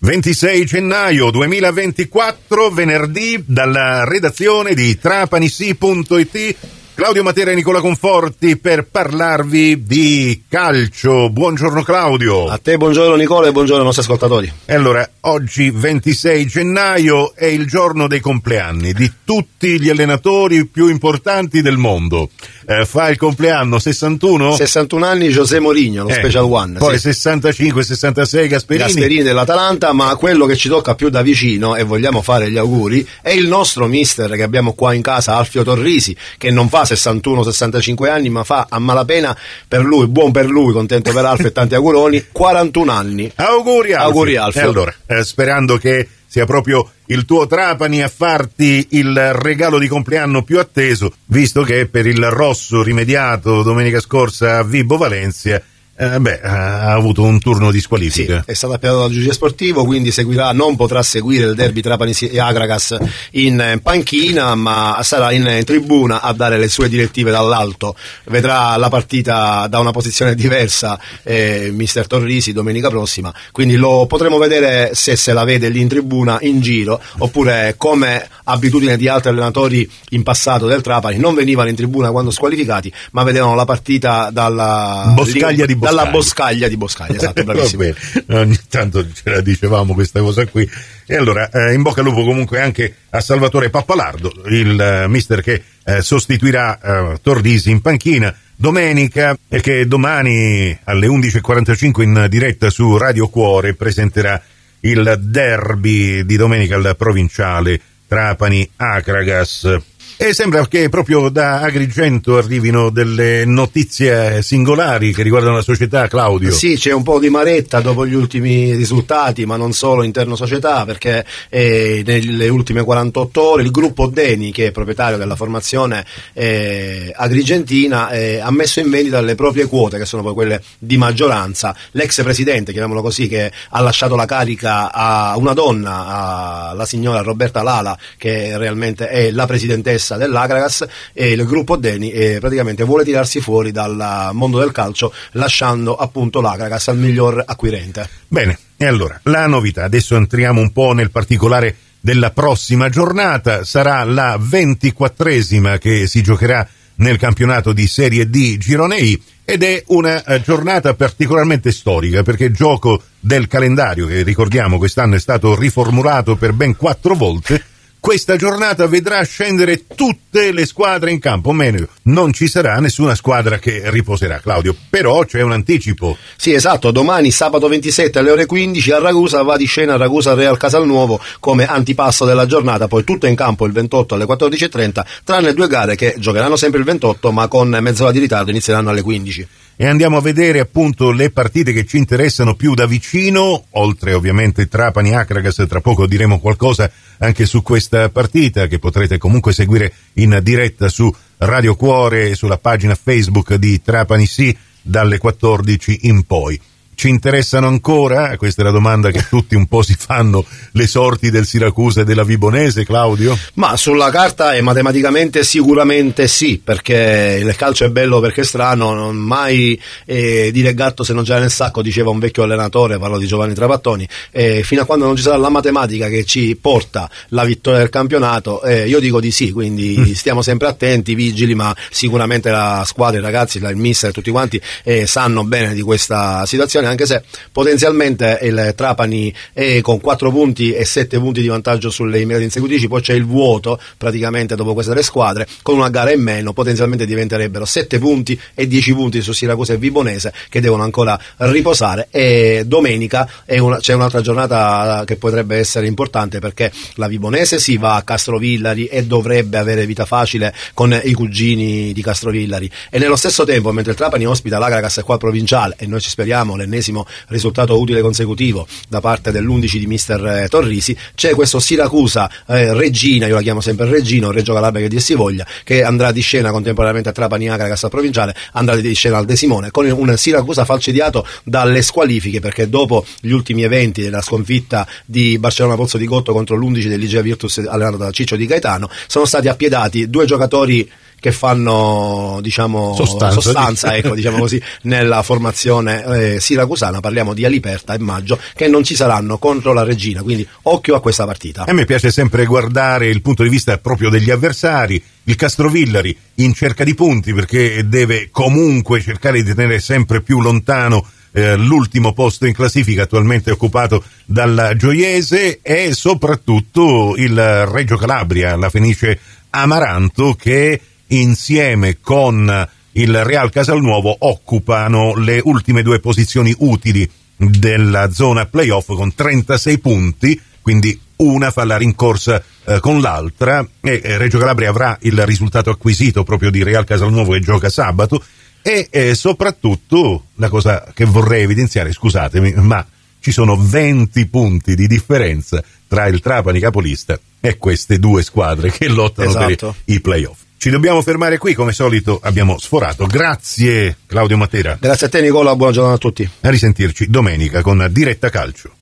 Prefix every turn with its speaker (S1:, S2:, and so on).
S1: 26 gennaio 2024, venerdì, dalla redazione di trapanisi.it Claudio Matera e Nicola Conforti per parlarvi di calcio. Buongiorno Claudio.
S2: A te buongiorno Nicola e buongiorno ai nostri ascoltatori.
S1: E allora, oggi 26 gennaio è il giorno dei compleanni di tutti gli allenatori più importanti del mondo. Eh, fa il compleanno 61?
S2: 61 anni José Mourinho, lo
S1: Eh,
S2: Special One.
S1: Poi
S2: sì.
S1: 65, 66 Gasperini.
S2: Gasperini dell'Atalanta, ma quello che ci tocca più da vicino e vogliamo fare gli auguri è il nostro mister che abbiamo qua in casa, Alfio Torrisi, che non fa 61-65 anni, ma fa a malapena per lui, buon per lui, contento per Alfio e tanti auguroni, 41 anni.
S1: Auguri Alfio.
S2: Auguri, Alfio.
S1: E allora, eh, sperando che sia proprio il tuo Trapani a farti il regalo di compleanno più atteso, visto che per il rosso rimediato domenica scorsa a Vibo Valencia, eh, beh, ha avuto un turno di
S2: Sì,
S1: squalifica.
S2: è stato appiedato dal giudice sportivo, quindi seguirà, non potrà seguire il derby Trapani e Agragas in eh, panchina, ma sarà in eh, tribuna a dare le sue direttive dall'alto. Vedrà la partita da una posizione diversa eh, mister Torrisi domenica prossima, quindi lo potremo vedere se se la vede lì in tribuna in giro, oppure come abitudine di altri allenatori in passato del Trapani, non venivano in tribuna quando squalificati, ma vedevano la partita dalla
S1: Boscaglia di Boscaglia.
S2: boscaglia di Boscaglia, esatto, bravissimo.
S1: Ogni tanto ce la dicevamo questa cosa qui. E allora, eh, in bocca al lupo comunque anche a Salvatore Pappalardo, il eh, mister che eh, sostituirà eh, Tordisi in panchina domenica e che domani alle 11.45 in diretta su Radio Cuore presenterà il derby di domenica al provinciale Trapani-Acragas. E sembra che proprio da Agrigento arrivino delle notizie singolari che riguardano la società, Claudio.
S2: Sì, c'è un po' di maretta dopo gli ultimi risultati, ma non solo interno società, perché eh, nelle ultime 48 ore il gruppo Deni, che è proprietario della formazione eh, agrigentina, eh, ha messo in vendita le proprie quote, che sono poi quelle di maggioranza. L'ex presidente, chiamiamolo così, che ha lasciato la carica a una donna, alla signora Roberta Lala, che realmente è la presidentessa dell'Agragas, e il gruppo Deni eh, praticamente vuole tirarsi fuori dal mondo del calcio, lasciando appunto l'Agragas al miglior acquirente.
S1: Bene, e allora, la novità, adesso entriamo un po' nel particolare della prossima giornata, sarà la ventiquattresima che si giocherà nel campionato di Serie D Girone I ed è una eh, giornata particolarmente storica perché gioco del calendario che ricordiamo quest'anno è stato riformulato per ben quattro volte questa giornata vedrà scendere tutte le squadre in campo, o meglio, non ci sarà nessuna squadra che riposerà, Claudio, però c'è un anticipo.
S2: Sì, esatto, domani sabato 27 alle ore 15 a Ragusa va di scena Ragusa Real Casalnuovo come antipasto della giornata, poi tutto in campo il 28 alle 14.30, tranne due gare che giocheranno sempre il 28 ma con mezz'ora di ritardo inizieranno alle 15.
S1: E andiamo a vedere appunto le partite che ci interessano più da vicino, oltre ovviamente Trapani Acragas, tra poco diremo qualcosa anche su questa partita che potrete comunque seguire in diretta su Radio Cuore e sulla pagina Facebook di Trapani Sì dalle 14 in poi. Ci interessano ancora? Questa è la domanda che tutti un po' si fanno, le sorti del Siracusa e della Vibonese, Claudio?
S2: Ma sulla carta e matematicamente sicuramente sì, perché il calcio è bello perché è strano, non mai eh, dire gatto se non c'era nel sacco, diceva un vecchio allenatore, parlo di Giovanni Trapattoni, eh, fino a quando non ci sarà la matematica che ci porta la vittoria del campionato, eh, io dico di sì, quindi stiamo sempre attenti, vigili, ma sicuramente la squadra, i ragazzi, il mister e tutti quanti eh, sanno bene di questa situazione, anche se potenzialmente il Trapani è con 4 punti e 7 punti di vantaggio sulle immediate inseguitrici, poi c'è il vuoto praticamente dopo queste tre squadre, con una gara in meno potenzialmente diventerebbero 7 punti e 10 punti su Siracusa e Vibonese che devono ancora riposare e domenica una- c'è un'altra giornata che potrebbe essere importante perché la Vibonese si va a Castrovillari e dovrebbe avere vita facile con i cugini di Castrovillari. E nello stesso tempo mentre il Trapani ospita l'Agragas qua provinciale e noi ci speriamo l'ennesimo risultato utile consecutivo da parte dell'11 di mister eh, Torrisi. C'è questo Siracusa eh, Regina io la chiamo sempre Regina o Reggio Calabria che dir si voglia che andrà di scena contemporaneamente a Trapani Agragas al provinciale andrà di scena al De Simone con un Siracusa falcidiato dalle squalifiche perché dopo gli ultimi eventi della sconfitta di Barcellona Pozzo di Gotto contro l'11 dell'Igea Virtus allenato da Ciccio Di Gaetano sono stati appiedati due giocatori che fanno diciamo,
S1: sostanza,
S2: sostanza ecco, diciamo così, nella formazione eh, siracusana, parliamo di Aliperta e Maggio, che non ci saranno contro la Regina, quindi occhio a questa partita.
S1: A me piace sempre guardare il punto di vista proprio degli avversari, il Castrovillari in cerca di punti perché deve comunque cercare di tenere sempre più lontano eh, l'ultimo posto in classifica attualmente occupato dal Gioiese e soprattutto il Reggio Calabria, la Fenice Amaranto che insieme con il Real Casalnuovo occupano le ultime due posizioni utili della zona playoff con 36 punti, quindi una fa la rincorsa eh, con l'altra e eh, Reggio Calabria avrà il risultato acquisito proprio di Real Casalnuovo che gioca sabato e eh, soprattutto la cosa che vorrei evidenziare, scusatemi, ma ci sono 20 punti di differenza tra il Trapani capolista e queste due squadre che lottano esatto. per i playoff. Ci dobbiamo fermare qui, come solito abbiamo sforato. Grazie Claudio Matera.
S2: Grazie a te Nicola, buona giornata a tutti.
S1: A risentirci domenica con Diretta Calcio.